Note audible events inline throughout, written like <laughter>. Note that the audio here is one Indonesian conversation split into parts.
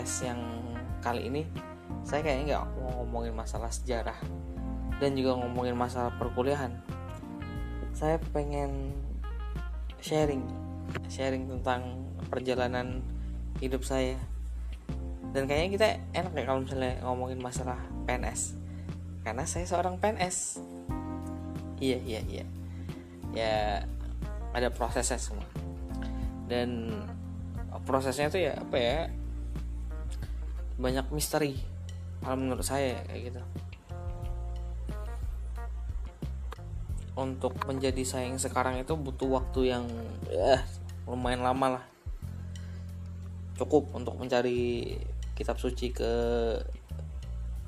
podcast yang kali ini saya kayaknya nggak mau ngomongin masalah sejarah dan juga ngomongin masalah perkuliahan. Saya pengen sharing sharing tentang perjalanan hidup saya. Dan kayaknya kita enak ya kalau misalnya ngomongin masalah PNS karena saya seorang PNS iya iya iya. Ya ada prosesnya semua. Dan prosesnya tuh ya apa ya banyak misteri kalau menurut saya kayak gitu. Untuk menjadi saya yang sekarang itu butuh waktu yang ya lumayan lama lah. Cukup untuk mencari kitab suci ke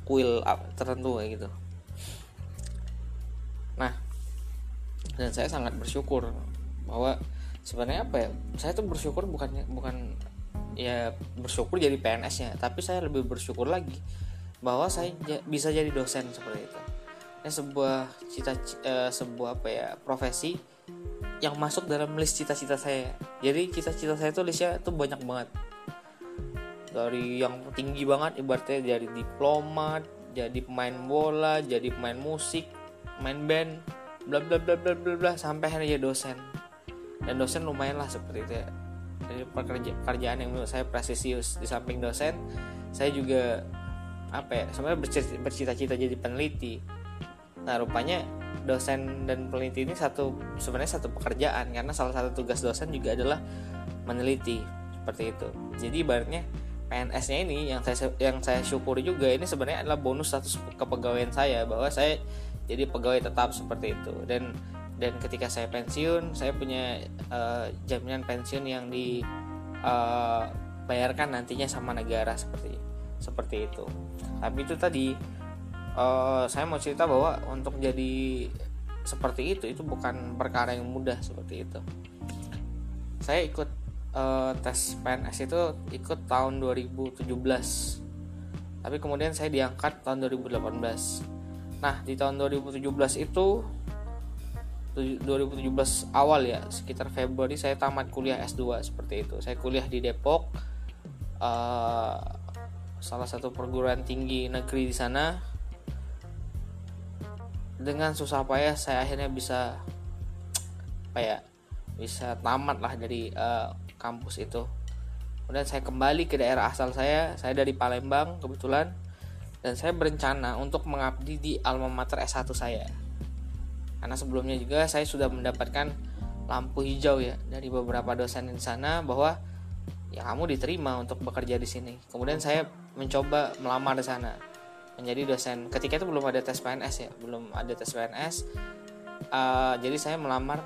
kuil tertentu kayak gitu. Nah dan saya sangat bersyukur bahwa sebenarnya apa ya saya tuh bersyukur bukannya bukan ya bersyukur jadi PNS nya tapi saya lebih bersyukur lagi bahwa saya bisa jadi dosen seperti itu. Ini sebuah cita uh, sebuah apa ya profesi yang masuk dalam list cita-cita saya. Jadi cita-cita saya tuh listnya tuh banyak banget. Dari yang tinggi banget ibaratnya dari diplomat jadi pemain bola jadi pemain musik main band bla bla bla bla bla bla sampai hanya jadi dosen. Dan dosen lumayan lah seperti itu ya dari pekerja pekerjaan yang menurut saya presisius di samping dosen saya juga apa ya sebenarnya bercita-cita jadi peneliti. Nah rupanya dosen dan peneliti ini satu sebenarnya satu pekerjaan karena salah satu tugas dosen juga adalah meneliti seperti itu. Jadi ibaratnya PNS-nya ini yang saya yang saya syukuri juga ini sebenarnya adalah bonus status kepegawaian saya bahwa saya jadi pegawai tetap seperti itu. Dan dan ketika saya pensiun saya punya uh, jaminan pensiun yang dibayarkan uh, nantinya sama negara seperti seperti itu. Tapi itu tadi uh, saya mau cerita bahwa untuk jadi seperti itu itu bukan perkara yang mudah seperti itu. Saya ikut uh, tes PNS itu ikut tahun 2017 tapi kemudian saya diangkat tahun 2018 nah di tahun 2017 itu 2017 awal ya sekitar Februari saya tamat kuliah S2 seperti itu. Saya kuliah di Depok uh, salah satu perguruan tinggi negeri di sana. Dengan susah payah saya akhirnya bisa apa ya bisa tamat lah dari uh, kampus itu. Kemudian saya kembali ke daerah asal saya saya dari Palembang kebetulan. Dan saya berencana untuk mengabdi di alma mater S1 saya karena sebelumnya juga saya sudah mendapatkan lampu hijau ya dari beberapa dosen di sana bahwa ya kamu diterima untuk bekerja di sini. Kemudian saya mencoba melamar di sana menjadi dosen. Ketika itu belum ada tes PNS ya belum ada tes PNS uh, eh, jadi saya melamar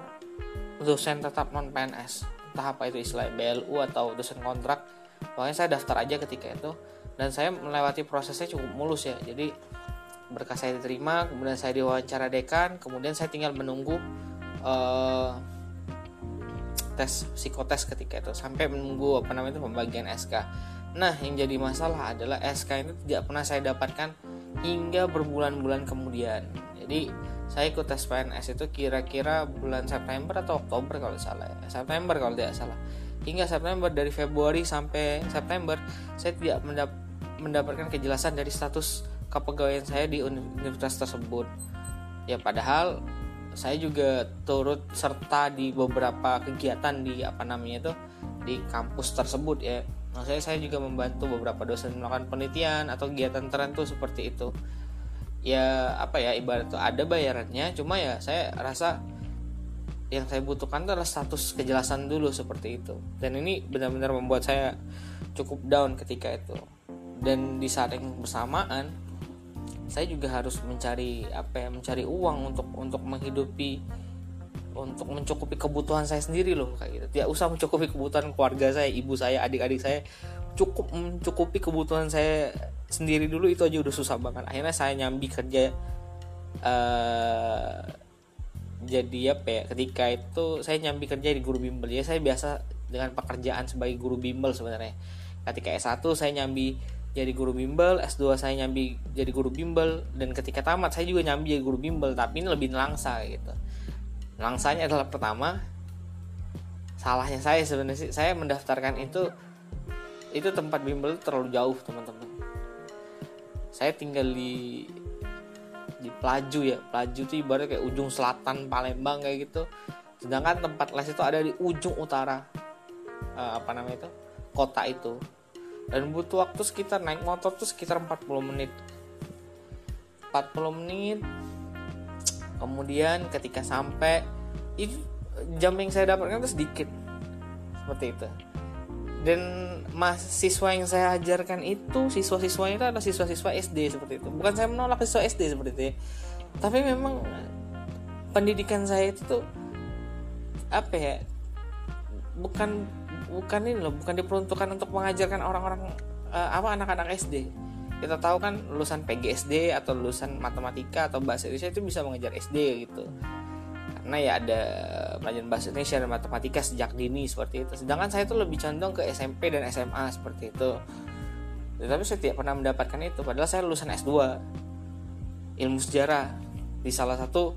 dosen tetap non PNS entah apa itu istilah BLU atau dosen kontrak pokoknya saya daftar aja ketika itu. Dan saya melewati prosesnya cukup mulus ya jadi berkas saya diterima kemudian saya diwawancara dekan kemudian saya tinggal menunggu uh, tes psikotes ketika itu sampai menunggu apa namanya itu pembagian SK Nah, yang jadi masalah adalah SK itu tidak pernah saya dapatkan hingga berbulan-bulan kemudian. Jadi, saya ikut tes PNS itu kira-kira bulan September atau Oktober kalau salah ya. September kalau tidak salah. Hingga September dari Februari sampai September saya tidak mendap mendapatkan kejelasan dari status kepegawaian saya di universitas tersebut. Ya padahal saya juga turut serta di beberapa kegiatan di apa namanya itu di kampus tersebut ya Maksudnya saya juga membantu beberapa dosen melakukan penelitian atau kegiatan tertentu seperti itu. Ya apa ya ibarat itu ada bayarannya, cuma ya saya rasa yang saya butuhkan adalah status kejelasan dulu seperti itu. Dan ini benar-benar membuat saya cukup down ketika itu. Dan di saat yang bersamaan saya juga harus mencari apa ya mencari uang untuk untuk menghidupi untuk mencukupi kebutuhan saya sendiri loh kayak gitu. Tidak usah mencukupi kebutuhan keluarga saya ibu saya adik-adik saya. Cukup mencukupi kebutuhan saya sendiri dulu itu aja udah susah banget. Akhirnya saya nyambi kerja uh, jadi apa ya ketika itu saya nyambi kerja di guru bimbel. Ya saya biasa dengan pekerjaan sebagai guru bimbel sebenarnya. Ketika S1 saya nyambi jadi guru bimbel, S2 saya nyambi jadi guru bimbel dan ketika tamat saya juga nyambi jadi guru bimbel tapi ini lebih langsa gitu. Langsanya adalah pertama salahnya saya sebenarnya sih saya mendaftarkan itu itu tempat bimbel terlalu jauh teman-teman. Saya tinggal di di Pelaju ya Pelaju itu ibarat kayak ujung selatan Palembang kayak gitu. Sedangkan tempat les itu ada di ujung utara uh, apa namanya itu kota itu dan butuh waktu sekitar naik motor tuh sekitar 40 menit. 40 menit. Kemudian ketika sampai itu jam yang saya dapatkan itu sedikit. Seperti itu. Dan mahasiswa yang saya ajarkan itu siswa-siswanya itu adalah siswa-siswa SD seperti itu. Bukan saya menolak siswa SD seperti itu ya. tapi memang pendidikan saya itu tuh apa ya bukan bukan ini loh bukan diperuntukkan untuk mengajarkan orang-orang uh, apa anak-anak SD kita tahu kan lulusan PGSD atau lulusan matematika atau bahasa Indonesia itu bisa mengajar SD gitu. Karena ya ada pelajaran bahasa Indonesia dan matematika sejak dini seperti itu. Sedangkan saya itu lebih condong ke SMP dan SMA seperti itu. Tetapi saya tidak pernah mendapatkan itu padahal saya lulusan S2 ilmu sejarah di salah satu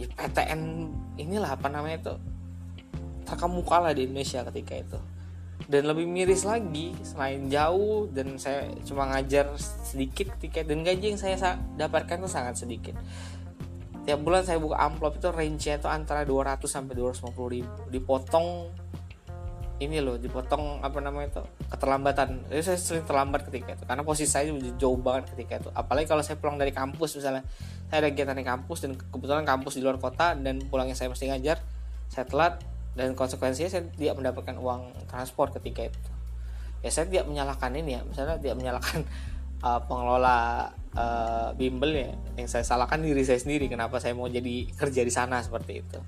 ya, PTN inilah apa namanya itu terkemuka lah di Indonesia ketika itu. Dan lebih miris lagi selain jauh dan saya cuma ngajar sedikit ketika dan gaji yang saya dapatkan itu sangat sedikit. Tiap bulan saya buka amplop itu range-nya itu antara 200 sampai 250 ribu. Dipotong ini loh dipotong apa namanya itu keterlambatan. Jadi saya sering terlambat ketika itu karena posisi saya jauh banget ketika itu. Apalagi kalau saya pulang dari kampus misalnya saya ada kegiatan di kampus dan kebetulan kampus di luar kota dan pulangnya saya mesti ngajar saya telat dan konsekuensinya saya tidak mendapatkan uang transport ketika itu. Ya saya tidak menyalahkan ini ya. Misalnya tidak menyalahkan <laughs> uh, pengelola uh, bimbel ya. Yang saya salahkan diri saya sendiri kenapa saya mau jadi kerja di sana seperti itu.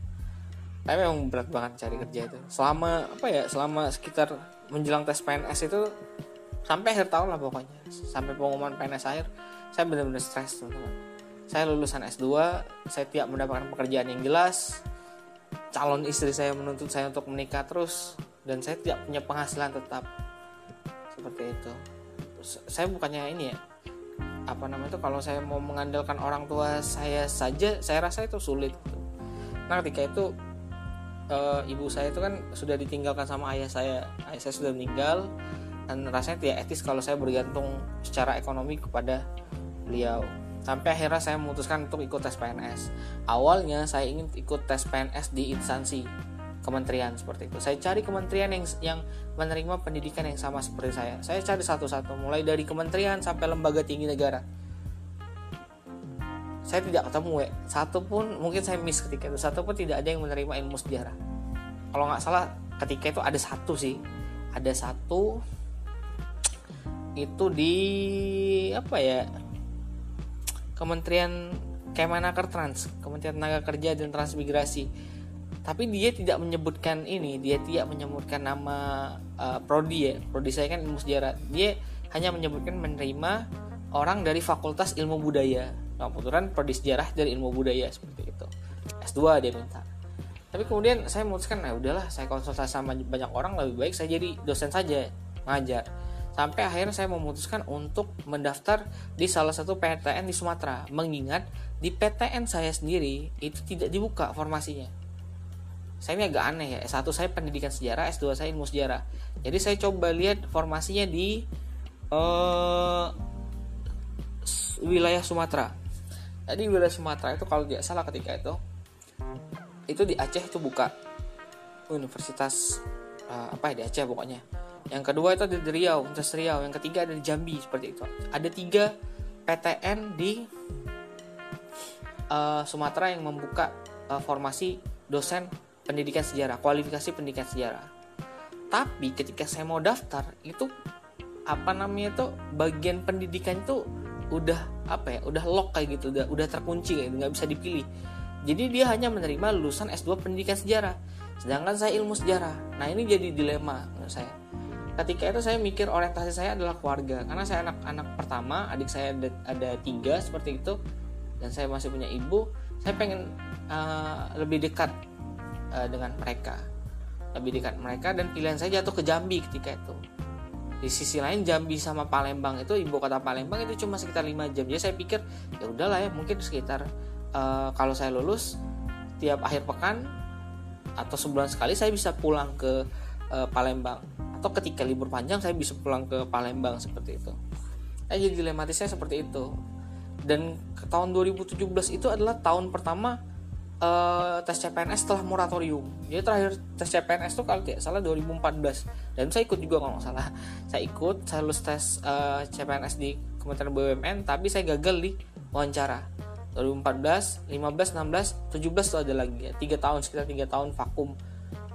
Tapi memang berat banget cari kerja itu. Selama apa ya selama sekitar menjelang tes PNS itu sampai akhir tahun lah pokoknya. Sampai pengumuman PNS akhir saya benar-benar stres teman-teman. Saya lulusan S2 saya tidak mendapatkan pekerjaan yang jelas calon istri saya menuntut saya untuk menikah terus dan saya tidak punya penghasilan tetap. Seperti itu. Saya bukannya ini ya apa namanya itu kalau saya mau mengandalkan orang tua saya saja saya rasa itu sulit. Nah ketika itu e, ibu saya itu kan sudah ditinggalkan sama ayah saya. Ayah saya sudah meninggal dan rasanya tidak etis kalau saya bergantung secara ekonomi kepada beliau sampai akhirnya saya memutuskan untuk ikut tes PNS awalnya saya ingin ikut tes PNS di instansi kementerian seperti itu. Saya cari kementerian yang yang menerima pendidikan yang sama seperti saya. Saya cari satu-satu mulai dari kementerian sampai lembaga tinggi negara. Saya tidak ketemu ya satu pun mungkin saya miss ketika itu. Satu pun tidak ada yang menerima ilmu sejarah. Kalau nggak salah ketika itu ada satu sih. Ada satu itu di apa ya Kementerian Kemenaker Trans, Kementerian Tenaga Kerja dan Transmigrasi. Tapi dia tidak menyebutkan ini, dia tidak menyebutkan nama uh, prodi ya. Prodi saya kan ilmu sejarah. Dia hanya menyebutkan menerima orang dari Fakultas Ilmu Budaya. Nah, kebetulan prodi sejarah dari ilmu budaya seperti itu. S2 dia minta. Tapi kemudian saya memutuskan, nah udahlah, saya konsultasi sama banyak orang lebih baik saya jadi dosen saja ngajar sampai akhirnya saya memutuskan untuk mendaftar di salah satu PTN di Sumatera. Mengingat di PTN saya sendiri itu tidak dibuka formasinya. Saya ini agak aneh ya. S1 saya pendidikan sejarah S2 saya ilmu sejarah. Jadi saya coba lihat formasinya di uh, wilayah Sumatera. Jadi wilayah Sumatera itu kalau tidak salah ketika itu itu di Aceh itu buka. Universitas uh, apa ya di Aceh pokoknya yang kedua itu ada di Riau Universitas Riau. Yang ketiga ada di Jambi seperti itu. Ada tiga PTN di uh, Sumatera yang membuka uh, formasi dosen pendidikan sejarah kualifikasi pendidikan sejarah. Tapi ketika saya mau daftar itu apa namanya itu bagian pendidikan itu udah apa ya udah lock kayak gitu udah udah terkunci kayak gitu nggak bisa dipilih. Jadi dia hanya menerima lulusan S2 pendidikan sejarah. Sedangkan saya ilmu sejarah. Nah ini jadi dilema menurut saya ketika itu saya mikir orientasi saya adalah keluarga. Karena saya anak-anak pertama adik saya ada, ada tiga seperti itu. Dan saya masih punya ibu. Saya pengen uh, lebih dekat uh, dengan mereka. Lebih dekat mereka dan pilihan saya jatuh ke Jambi ketika itu. Di sisi lain Jambi sama Palembang itu ibu kota Palembang itu cuma sekitar 5 jam. Jadi saya pikir ya udahlah ya mungkin sekitar uh, kalau saya lulus tiap akhir pekan atau sebulan sekali saya bisa pulang ke uh, Palembang atau ketika libur panjang saya bisa pulang ke Palembang seperti itu nah, jadi dilematisnya seperti itu dan tahun 2017 itu adalah tahun pertama uh, tes CPNS setelah moratorium jadi terakhir tes CPNS itu kalau tidak salah 2014 dan saya ikut juga kalau nggak salah saya ikut saya lulus tes uh, CPNS di Kementerian BUMN tapi saya gagal di wawancara 2014, 15, 16, 17 itu ada lagi ya. 3 tahun sekitar 3 tahun vakum.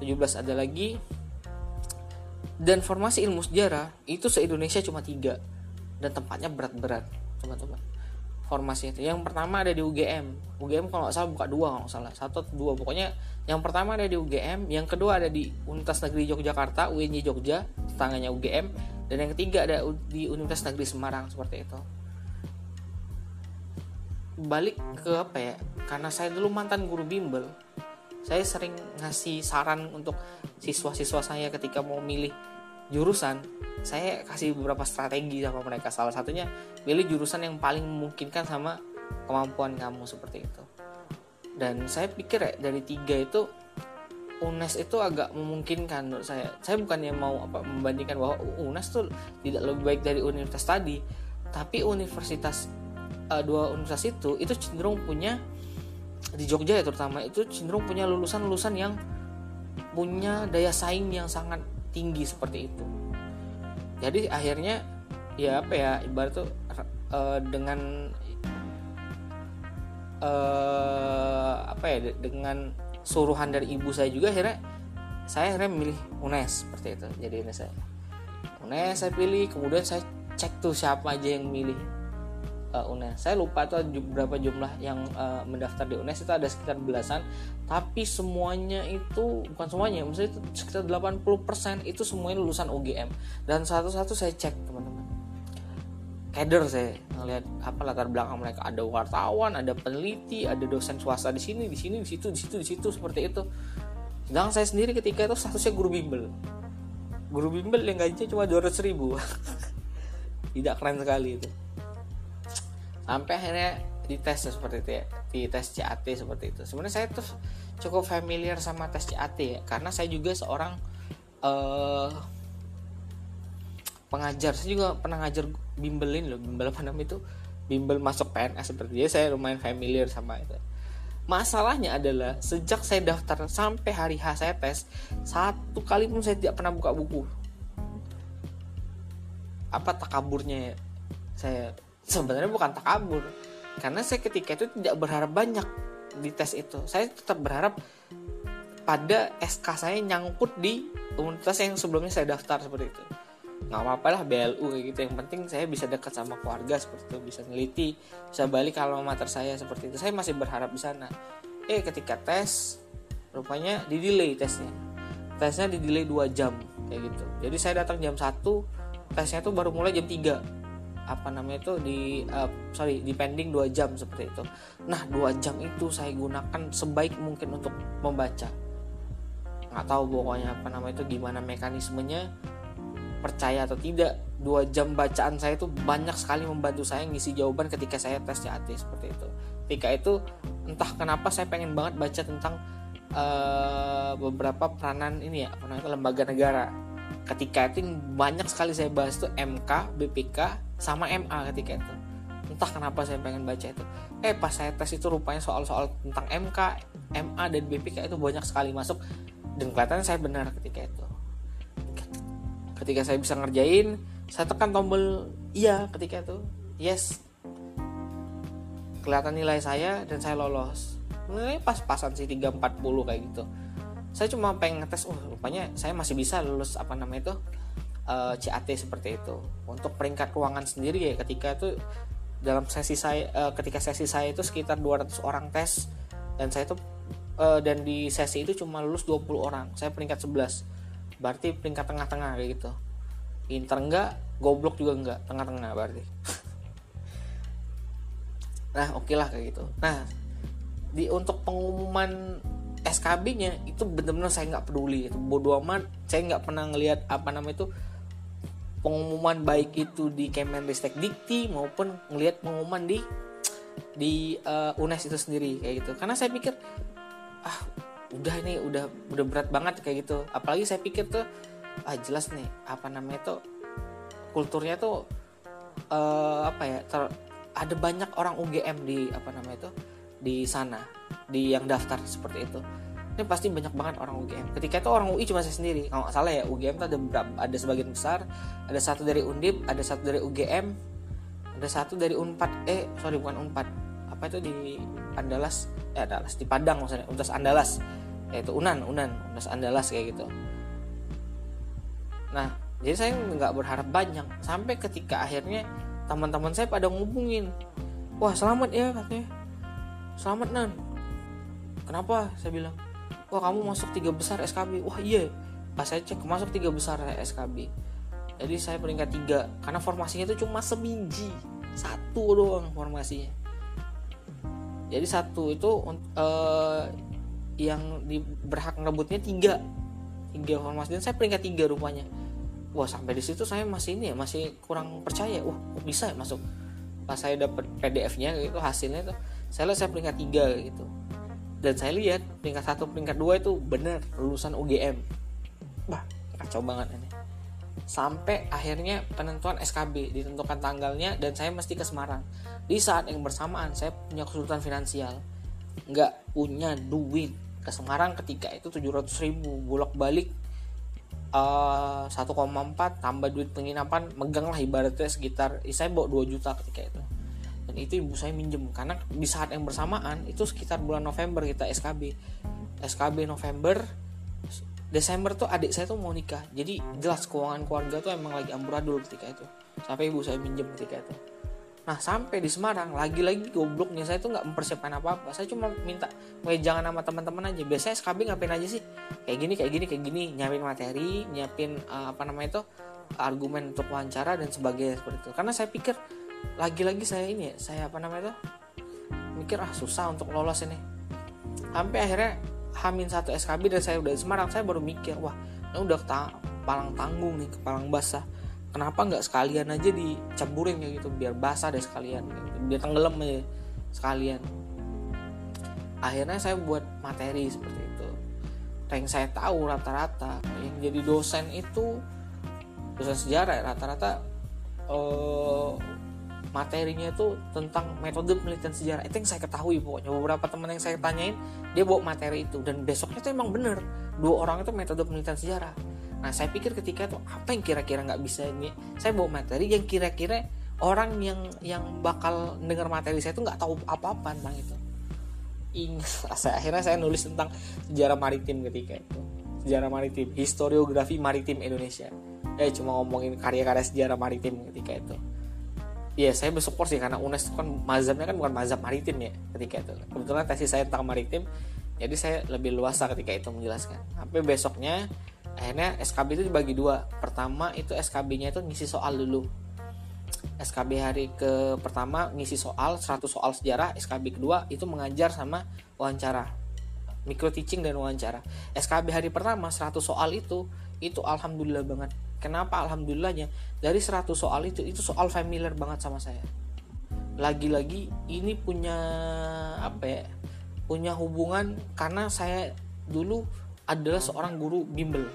17 ada lagi. Dan formasi ilmu sejarah itu se-Indonesia cuma 3 dan tempatnya berat-berat, teman-teman. Formasi itu. Yang pertama ada di UGM. UGM kalau nggak salah buka dua kalau nggak salah. Satu atau dua pokoknya yang pertama ada di UGM, yang kedua ada di Universitas Negeri Yogyakarta, UNY Jogja, tetangganya UGM, dan yang ketiga ada di Universitas Negeri Semarang seperti itu balik ke apa ya karena saya dulu mantan guru bimbel saya sering ngasih saran untuk siswa-siswa saya ketika mau milih jurusan saya kasih beberapa strategi sama mereka. Salah satunya pilih jurusan yang paling memungkinkan sama kemampuan kamu seperti itu. Dan saya pikir ya dari tiga itu UNES itu agak memungkinkan menurut saya. Saya bukannya mau apa membandingkan bahwa UNES tuh tidak lebih baik dari universitas tadi. Tapi universitas uh, dua universitas itu itu cenderung punya di Jogja ya terutama itu cenderung punya lulusan-lulusan yang punya daya saing yang sangat tinggi seperti itu. Jadi akhirnya ya apa ya ibarat tuh uh, dengan uh, apa ya dengan suruhan dari ibu saya juga akhirnya saya akhirnya memilih UNES seperti itu. Jadi ini saya UNES saya pilih kemudian saya cek tuh siapa aja yang milih uh, UNES. Saya lupa tuh berapa jumlah yang uh, mendaftar di UNES itu ada sekitar belasan, tapi semuanya itu bukan semuanya, maksudnya itu sekitar 80% itu semuanya lulusan UGM. Dan satu-satu saya cek, teman-teman. Kader saya ngelihat apa latar belakang mereka ada wartawan, ada peneliti, ada dosen swasta di sini, di sini, di situ, di situ, di situ seperti itu. Sedangkan saya sendiri ketika itu statusnya guru bimbel. Guru bimbel yang gajinya cuma 200 ribu. <laughs> Tidak keren sekali itu sampai akhirnya di tes seperti itu ya. Di tes CAT seperti itu. Sebenarnya saya tuh cukup familiar sama tes CAT ya karena saya juga seorang uh, pengajar. Saya juga pernah ngajar bimbelin loh bimbel apa namanya itu? Bimbel masuk PNS seperti itu. Saya lumayan familiar sama itu. Masalahnya adalah sejak saya daftar sampai hari H saya tes satu kali pun saya tidak pernah buka buku. Apa takaburnya ya? Saya sebenarnya bukan takabur. Karena saya ketika itu tidak berharap banyak di tes itu. Saya tetap berharap pada SK saya nyangkut di universitas yang sebelumnya saya daftar seperti itu. Nggak apa-apa lah BLU kayak gitu. Yang penting saya bisa dekat sama keluarga seperti itu bisa neliti bisa balik kalau mater saya seperti itu. Saya masih berharap di sana. Eh ketika tes rupanya di delay tesnya. Tesnya di delay 2 jam kayak gitu. Jadi saya datang jam 1 tesnya tuh baru mulai jam 3 apa namanya itu di uh, sorry di pending dua jam seperti itu. Nah dua jam itu saya gunakan sebaik mungkin untuk membaca. Nggak tahu pokoknya apa namanya itu gimana mekanismenya percaya atau tidak. Dua jam bacaan saya itu banyak sekali membantu saya ngisi jawaban ketika saya tes CAT seperti itu. Ketika itu entah kenapa saya pengen banget baca tentang uh, beberapa peranan ini ya namanya lembaga negara ketika itu banyak sekali saya bahas tuh MK, BPK, sama MA ketika itu. Entah kenapa saya pengen baca itu. Eh pas saya tes itu rupanya soal-soal tentang MK, MA dan BPK itu banyak sekali masuk dan kelihatannya saya benar ketika itu. Ketika saya bisa ngerjain, saya tekan tombol iya ketika itu. Yes. Kelihatan nilai saya dan saya lolos. Ini pas-pasan sih 340 kayak gitu saya cuma pengen ngetes oh rupanya saya masih bisa lulus apa namanya itu uh, eh, CAT seperti itu. Untuk peringkat ruangan sendiri ya ketika itu dalam sesi saya uh, ketika sesi saya itu sekitar 200 orang tes dan saya itu uh, dan di sesi itu cuma lulus 20 orang saya peringkat 11 berarti peringkat tengah-tengah kayak gitu. Pinter enggak goblok juga enggak tengah-tengah berarti. <laughs> Nah oke okay lah kayak gitu. Nah di untuk pengumuman SKB-nya itu benar-benar saya nggak peduli. Itu bodoh amat. Saya nggak pernah ngelihat apa namanya itu pengumuman baik itu di Kemenristek Dikti maupun ngelihat pengumuman di di uh, UNES itu sendiri kayak gitu. Karena saya pikir ah udah ini udah udah berat banget kayak gitu. Apalagi saya pikir tuh ah jelas nih apa namanya tuh kulturnya tuh uh, apa ya ter, ada banyak orang UGM di apa namanya tuh di sana di yang daftar seperti itu. Ini pasti banyak banget orang UGM ketika itu orang UI cuma saya sendiri. Kalau nggak salah ya UGM tuh ada berapa ada sebagian besar ada satu dari Undip ada satu dari UGM ada satu dari Unpad eh sorry bukan Unpad. Apa itu di Andalas? Eh Andalas di Padang maksudnya Untas Andalas. Yaitu Unan Unan Untas Andalas kayak gitu. Nah jadi saya nggak berharap banyak. Sampai ketika akhirnya teman-teman saya pada ngubungin. Wah selamat ya katanya selamat nan. Kenapa? Saya bilang wah kamu masuk tiga besar SKB wah iya. Pas saya cek masuk tiga besar SKB jadi saya peringkat tiga karena formasinya itu cuma sebiji. Satu doang formasinya. Jadi satu itu uh, yang di, berhak ngebutnya tiga. Tiga formasi. Dan saya peringkat tiga rupanya. Wah sampai di situ saya masih ini ya masih kurang percaya. Wah kok bisa ya masuk? Pas saya dapat PDF-nya gitu hasilnya itu saya lihat saya peringkat tiga gitu. Dan saya lihat peringkat satu peringkat dua itu benar lulusan UGM wah kacau banget ini. Sampai akhirnya penentuan SKB ditentukan tanggalnya dan saya mesti ke Semarang. Di saat yang bersamaan saya punya kesulitan finansial. Nggak punya duit. Ke Semarang ketika itu 700 ribu bolak balik uh, eh, 1,4 tambah duit penginapan megang lah ibaratnya sekitar saya bawa 2 juta ketika itu dan itu ibu saya minjem. Karena di saat yang bersamaan itu sekitar bulan November kita SKB SKB November Desember tuh adik saya tuh mau nikah. Jadi jelas keuangan keluarga tuh emang lagi amburadul ketika itu. Sampai ibu saya minjem ketika itu. Nah sampai di Semarang lagi-lagi gobloknya saya tuh nggak mempersiapkan apa-apa. Saya cuma minta jangan sama teman-teman aja. Biasanya SKB ngapain aja sih? Kayak gini kayak gini kayak gini. Nyiapin materi nyiapin uh, apa namanya itu argumen untuk wawancara dan sebagainya seperti itu. Karena saya pikir lagi-lagi saya ini ya saya apa namanya itu mikir ah susah untuk lolos ini. Sampai akhirnya Hamin satu SKB dan saya udah di Semarang saya baru mikir wah ini udah ta palang tanggung nih kepalang basah. Kenapa nggak sekalian aja diceburin kayak gitu biar basah deh sekalian gitu. biar tenggelam aja sekalian. Akhirnya saya buat materi seperti itu. Yang saya tahu rata-rata yang jadi dosen itu dosen sejarah rata-rata uh, materinya itu tentang metode penelitian sejarah. Itu yang saya ketahui pokoknya. Beberapa teman yang saya tanyain dia bawa materi itu. Dan besoknya itu emang bener dua orang itu metode penelitian sejarah. Nah saya pikir ketika itu apa yang kira-kira nggak bisa ini? Saya bawa materi yang kira-kira orang yang yang bakal dengar materi saya itu nggak tahu apa-apa tentang itu. Ingat <laughs> saya akhirnya saya nulis tentang sejarah maritim ketika itu. Sejarah maritim historiografi maritim Indonesia. Eh cuma ngomongin karya-karya sejarah maritim ketika itu Iya, saya bersyukur sih karena UNES kan mazhabnya kan bukan mazhab maritim ya ketika itu. Kebetulan tesis saya tentang maritim, jadi saya lebih luasa ketika itu menjelaskan. Sampai besoknya akhirnya SKB itu dibagi dua. Pertama itu SKB-nya itu ngisi soal dulu. SKB hari ke pertama ngisi soal 100 soal sejarah, SKB kedua itu mengajar sama wawancara. Micro teaching dan wawancara. SKB hari pertama 100 soal itu itu alhamdulillah banget Kenapa alhamdulillahnya dari 100 soal itu itu soal familiar banget sama saya. Lagi-lagi ini punya apa ya? Punya hubungan karena saya dulu adalah seorang guru bimbel.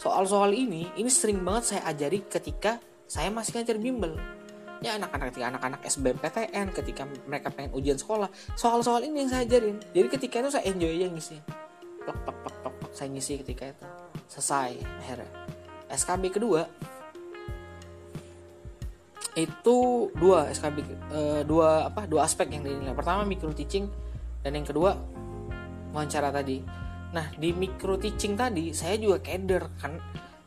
Soal-soal ini ini sering banget saya ajari ketika saya masih ngajar bimbel. Ya anak-anak ketika anak-anak SBMPTN ketika mereka pengen ujian sekolah, soal-soal ini yang saya ajarin. Jadi ketika itu saya enjoy aja ngisi. Plak, plak, plak, plak, plak, saya ngisi ketika itu. Selesai akhirnya SKB kedua. Itu dua SKB e, eh, dua apa dua aspek yang dinilai. Pertama micro teaching dan yang kedua wawancara tadi. Nah di micro teaching tadi saya juga keder kan?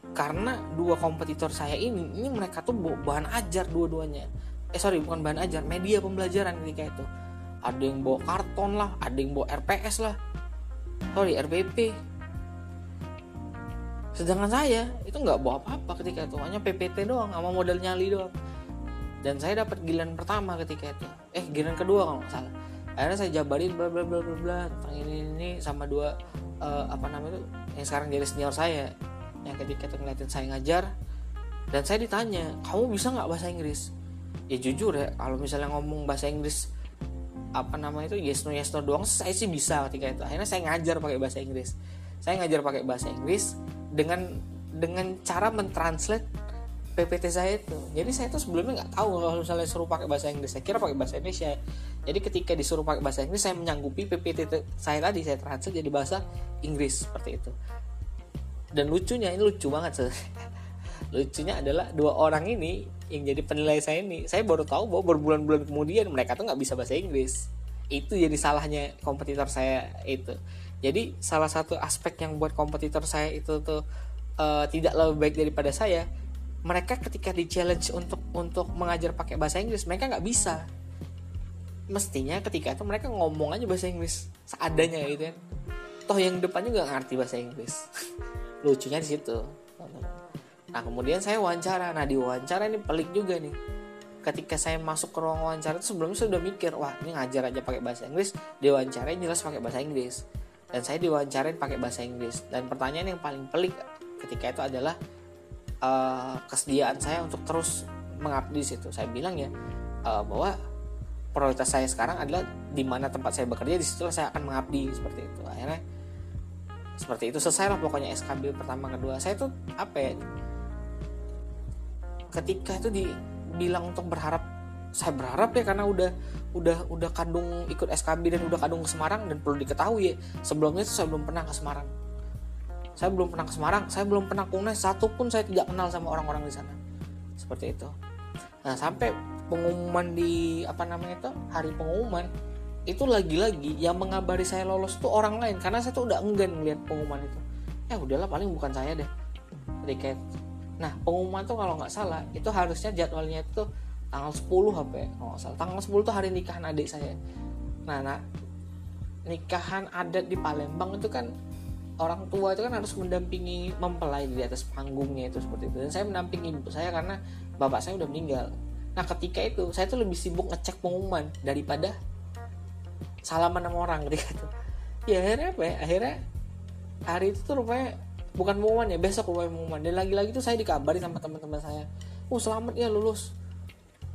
Karena dua kompetitor saya ini ini mereka tuh bahan ajar dua-duanya. Eh sorry bukan bahan ajar media pembelajaran ketika itu. Ada yang bawa karton lah ada yang bawa RPS lah. Sorry RBP sedangkan saya itu nggak bawa apa-apa ketika itu. Hanya PPT doang sama modal nyali doang. Dan saya dapat giliran pertama ketika itu. Eh giliran kedua kalau nggak salah. Akhirnya saya jabarin bla bla bla bla bla tentang ini ini sama dua uh, apa namanya itu yang sekarang jadi senior saya. Yang ketika itu ngeliatin saya ngajar dan saya ditanya kamu bisa nggak bahasa Inggris? Ya jujur ya kalau misalnya ngomong bahasa Inggris apa namanya itu yes no yes no doang saya sih bisa ketika itu. Akhirnya saya ngajar pakai bahasa Inggris. Saya ngajar pakai bahasa Inggris dengan dengan cara mentranslate PPT saya itu. Jadi saya tuh sebelumnya nggak tahu kalau misalnya suruh pakai bahasa Inggris. Saya kira pakai bahasa Indonesia. Jadi ketika disuruh pakai bahasa Inggris saya menyanggupi PPT saya tadi saya translate jadi bahasa Inggris seperti itu. Dan lucunya ini lucu banget sih <laughs> lucunya adalah dua orang ini yang jadi penilai saya ini. Saya baru tahu bahwa berbulan-bulan kemudian mereka tuh nggak bisa bahasa Inggris. Itu jadi salahnya kompetitor saya itu jadi salah satu aspek yang buat kompetitor saya itu tuh uh, tidak lebih baik daripada saya mereka ketika di challenge untuk untuk mengajar pakai bahasa Inggris mereka nggak bisa. Mestinya ketika itu mereka ngomong aja bahasa Inggris seadanya gitu kan. Toh yang depannya nggak ngerti bahasa Inggris. <laughs> Lucunya di situ. Nah kemudian saya wawancara. Nah di wawancara ini pelik juga nih. Ketika saya masuk ke ruang wawancara itu sebelumnya saya udah mikir wah ini ngajar aja pakai bahasa Inggris. Diwawancarain jelas pakai bahasa Inggris dan saya diwawancarain pakai bahasa Inggris. Dan pertanyaan yang paling pelik ketika itu adalah uh, kesediaan saya untuk terus mengabdi situ. Saya bilang ya uh, bahwa prioritas saya sekarang adalah di mana tempat saya bekerja di situ saya akan mengabdi seperti itu. Akhirnya seperti itu selesai lah pokoknya SKB pertama kedua. Saya tuh apa ya ketika itu dibilang untuk berharap saya berharap ya karena udah udah udah kandung ikut SKB dan udah kandung ke Semarang dan perlu diketahui ya sebelumnya itu saya belum pernah ke Semarang. Saya belum pernah ke Semarang saya belum pernah ke satu pun saya tidak kenal sama orang-orang di sana. Seperti itu. Nah sampai pengumuman di apa namanya itu hari pengumuman itu lagi-lagi yang mengabari saya lolos tuh orang lain. Karena saya tuh udah enggan melihat pengumuman itu. Ya udahlah paling bukan saya deh. Tiket Nah pengumuman tuh kalau nggak salah itu harusnya jadwalnya itu tanggal 10 HP kalau nggak salah. Tanggal 10 tuh hari nikahan adik saya. Nah, nah nikahan adat di Palembang itu kan orang tua itu kan harus mendampingi mempelai di atas panggungnya itu seperti itu. Dan saya mendampingi ibu saya karena bapak saya udah meninggal. Nah ketika itu saya tuh lebih sibuk ngecek pengumuman daripada salaman sama orang ketika. Ya akhirnya apa ya? Akhirnya hari itu tuh rupanya bukan pengumuman ya besok rupanya pengumuman dan lagi-lagi tuh saya dikabari sama teman-teman saya oh selamat ya lulus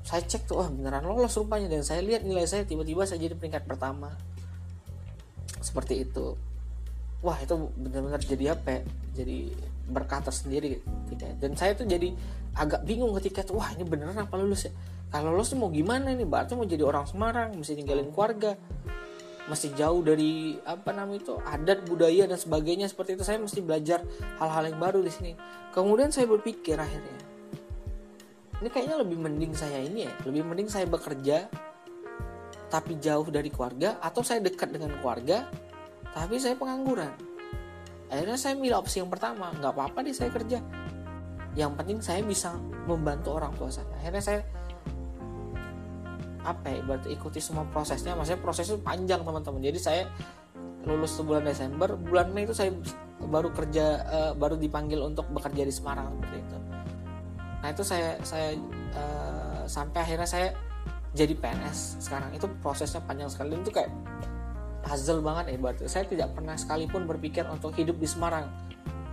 saya cek tuh wah beneran lolos rupanya. Dan saya lihat nilai saya tiba-tiba saya jadi peringkat pertama. Seperti itu. Wah itu benar-benar jadi apa ya? Jadi berkata sendiri gitu dan saya tuh jadi agak bingung ketika tuh wah ini beneran apa lulus ya? Kalau lulus tuh mau gimana nih berarti mau jadi orang Semarang mesti ninggalin keluarga. Masih jauh dari apa namanya itu adat budaya dan sebagainya. Seperti itu saya mesti belajar hal-hal yang baru di sini. Kemudian saya berpikir akhirnya ini kayaknya lebih mending saya ini ya. Lebih mending saya bekerja tapi jauh dari keluarga atau saya dekat dengan keluarga tapi saya pengangguran. Akhirnya saya milih opsi yang pertama. Nggak apa-apa deh saya kerja. Yang penting saya bisa membantu orang tua saya. Akhirnya saya apa ya berarti ikuti semua prosesnya. Maksudnya proses itu panjang teman-teman. Jadi saya lulus bulan Desember bulan Mei itu saya baru kerja uh, baru dipanggil untuk bekerja di Semarang seperti itu nah itu saya saya uh, sampai akhirnya saya jadi PNS sekarang. Itu prosesnya panjang sekali. Itu kayak puzzle banget ya berarti saya. Tidak pernah sekalipun berpikir untuk hidup di Semarang.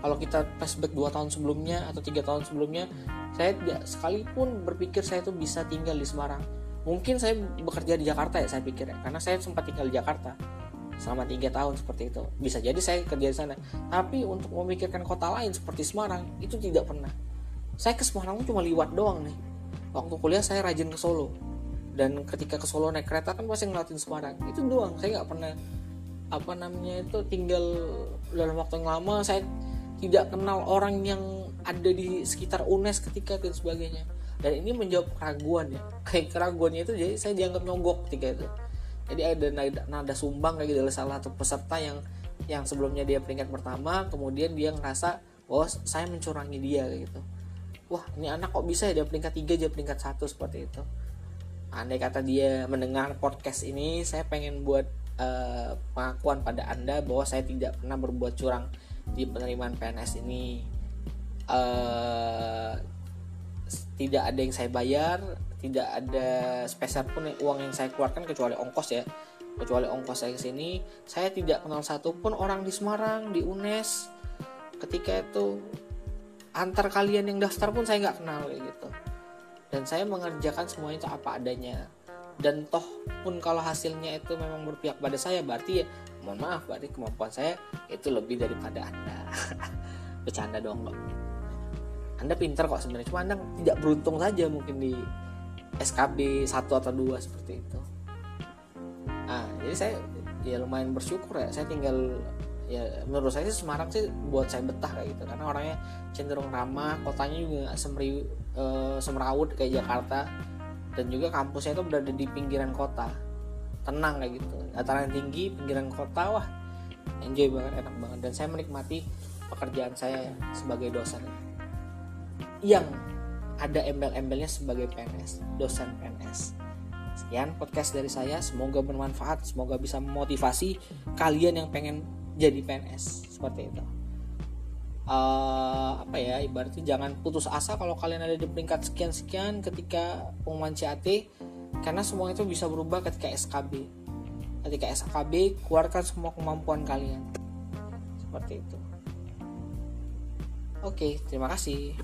Kalau kita flashback dua tahun sebelumnya atau tiga tahun sebelumnya saya tidak sekalipun berpikir saya itu bisa tinggal di Semarang. Mungkin saya bekerja di Jakarta ya saya pikir ya. Karena saya sempat tinggal di Jakarta selama tiga tahun seperti itu. Bisa jadi saya kerja di sana. Tapi untuk memikirkan kota lain seperti Semarang itu tidak pernah saya ke Semarang cuma liwat doang nih. Waktu kuliah saya rajin ke Solo. Dan ketika ke Solo naik kereta kan pasti ngeliatin Semarang. Itu doang saya nggak pernah apa namanya itu tinggal dalam waktu yang lama. Saya tidak kenal orang yang ada di sekitar UNES ketika dan sebagainya. Dan ini menjawab keraguan ya. <laughs> Kayak keraguannya itu jadi saya dianggap nyogok ketika itu. Jadi ada nada, nada sumbang kayak gitu. Salah satu peserta yang yang sebelumnya dia peringkat pertama kemudian dia ngerasa oh saya mencurangi dia kayak gitu wah ini anak kok bisa ya dia peringkat tiga dia peringkat satu seperti itu. Andai kata dia mendengar podcast ini saya pengen buat uh, pengakuan pada anda bahwa saya tidak pernah berbuat curang di penerimaan PNS ini. Uh, tidak ada yang saya bayar tidak ada spesial pun uang yang saya keluarkan kecuali ongkos ya. Kecuali ongkos saya ke sini. Saya tidak kenal satupun orang di Semarang di UNES. Ketika itu antar kalian yang daftar pun saya nggak kenal gitu. Dan saya mengerjakan semuanya itu apa adanya. Dan toh pun kalau hasilnya itu memang berpihak pada saya berarti ya mohon maaf berarti kemampuan saya itu lebih daripada anda. <laughs> Bercanda dong kok anda pintar kok sebenarnya cuma anda tidak beruntung saja mungkin di SKB satu atau dua seperti itu. Nah jadi saya ya lumayan bersyukur ya saya tinggal ya menurut saya sih Semarang sih buat saya betah kayak gitu. Karena orangnya cenderung ramah kotanya juga nggak semri e, semrawut kayak Jakarta. Dan juga kampusnya itu berada di pinggiran kota. Tenang kayak gitu. Dataran tinggi pinggiran kota wah enjoy banget enak banget. Dan saya menikmati pekerjaan saya sebagai dosen. Yang ada embel-embelnya sebagai PNS dosen PNS sekian podcast dari saya. Semoga bermanfaat semoga bisa memotivasi kalian yang pengen jadi PNS seperti itu. Uh, apa ya ibaratnya jangan putus asa kalau kalian ada di peringkat sekian sekian ketika pengumuman CAT karena semua itu bisa berubah ketika SKB ketika SKB keluarkan semua kemampuan kalian. Seperti itu. Oke terima kasih